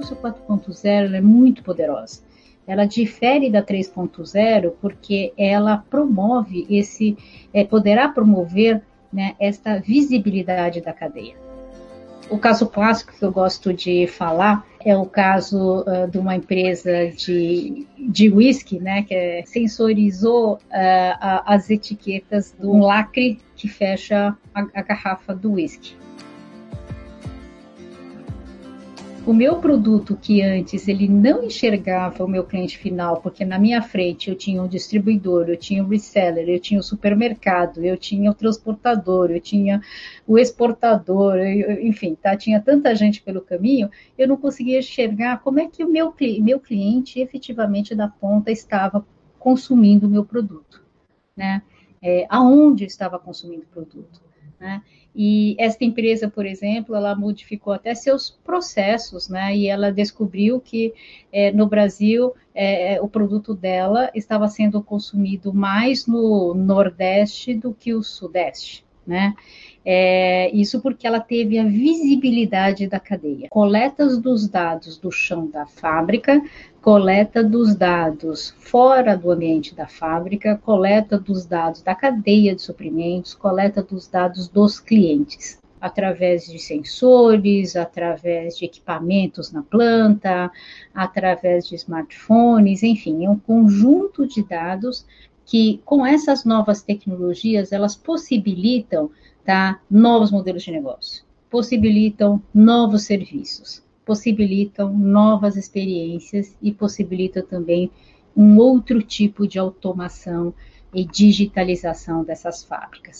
indústria 4.0 é muito poderosa. Ela difere da 3.0 porque ela promove esse, é, poderá promover né, esta visibilidade da cadeia. O caso clássico que eu gosto de falar é o caso uh, de uma empresa de, de whisky, né, que é, sensorizou uh, a, as etiquetas do lacre que fecha a, a garrafa do whisky. O meu produto que antes ele não enxergava o meu cliente final, porque na minha frente eu tinha um distribuidor, eu tinha um reseller, eu tinha o um supermercado, eu tinha o transportador, eu tinha o exportador, eu, enfim, tá, tinha tanta gente pelo caminho, eu não conseguia enxergar como é que o meu, meu cliente efetivamente da ponta estava consumindo o meu produto, né? É, aonde estava consumindo o produto. Né? E esta empresa, por exemplo, ela modificou até seus processos, né? E ela descobriu que é, no Brasil é, é, o produto dela estava sendo consumido mais no Nordeste do que o Sudeste, né? É, isso porque ela teve a visibilidade da cadeia. Coletas dos dados do chão da fábrica, coleta dos dados fora do ambiente da fábrica, coleta dos dados da cadeia de suprimentos, coleta dos dados dos clientes através de sensores, através de equipamentos na planta, através de smartphones, enfim, é um conjunto de dados que, com essas novas tecnologias, elas possibilitam tá? novos modelos de negócio, possibilitam novos serviços, possibilitam novas experiências e possibilitam também um outro tipo de automação e digitalização dessas fábricas.